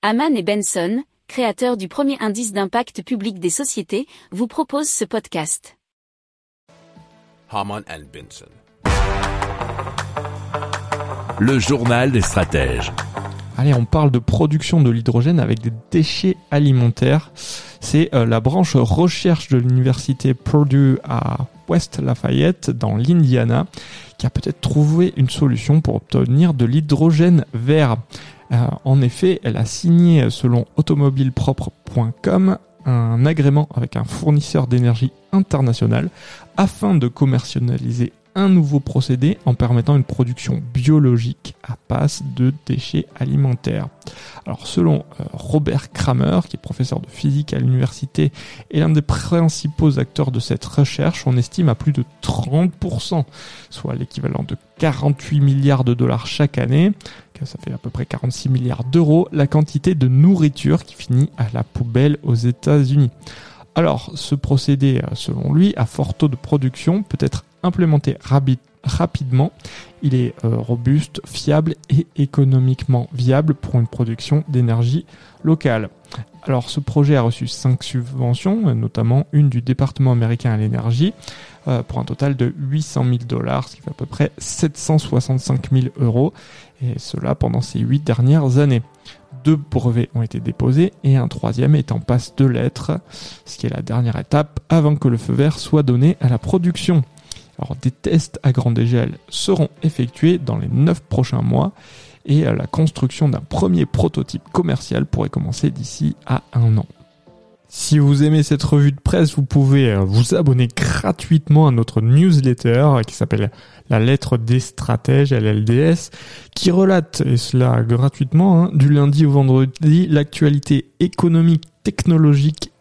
Haman et Benson, créateurs du premier indice d'impact public des sociétés, vous proposent ce podcast. Haman and Benson. Le journal des stratèges. Allez, on parle de production de l'hydrogène avec des déchets alimentaires. C'est euh, la branche recherche de l'université Purdue à West Lafayette dans l'Indiana qui a peut-être trouvé une solution pour obtenir de l'hydrogène vert. Euh, en effet, elle a signé selon automobilepropre.com un agrément avec un fournisseur d'énergie international afin de commercialiser un nouveau procédé en permettant une production biologique à passe de déchets alimentaires. Alors selon euh, Robert Kramer, qui est professeur de physique à l'université et l'un des principaux acteurs de cette recherche, on estime à plus de 30%, soit l'équivalent de 48 milliards de dollars chaque année, ça fait à peu près 46 milliards d'euros, la quantité de nourriture qui finit à la poubelle aux États-Unis. Alors, ce procédé, euh, selon lui, à fort taux de production, peut être implémenté rapidement. Il est euh, robuste, fiable et économiquement viable pour une production d'énergie locale. Alors ce projet a reçu cinq subventions, notamment une du département américain à l'énergie, euh, pour un total de 800 000 dollars, ce qui fait à peu près 765 000 euros, et cela pendant ces huit dernières années. Deux brevets ont été déposés et un troisième est en passe de lettres, ce qui est la dernière étape avant que le feu vert soit donné à la production. Alors des tests à grande échelle seront effectués dans les 9 prochains mois et la construction d'un premier prototype commercial pourrait commencer d'ici à un an. Si vous aimez cette revue de presse, vous pouvez euh, vous abonner gratuitement à notre newsletter qui s'appelle La lettre des stratèges, LLDS, qui relate, et cela gratuitement, hein, du lundi au vendredi, l'actualité économique, technologique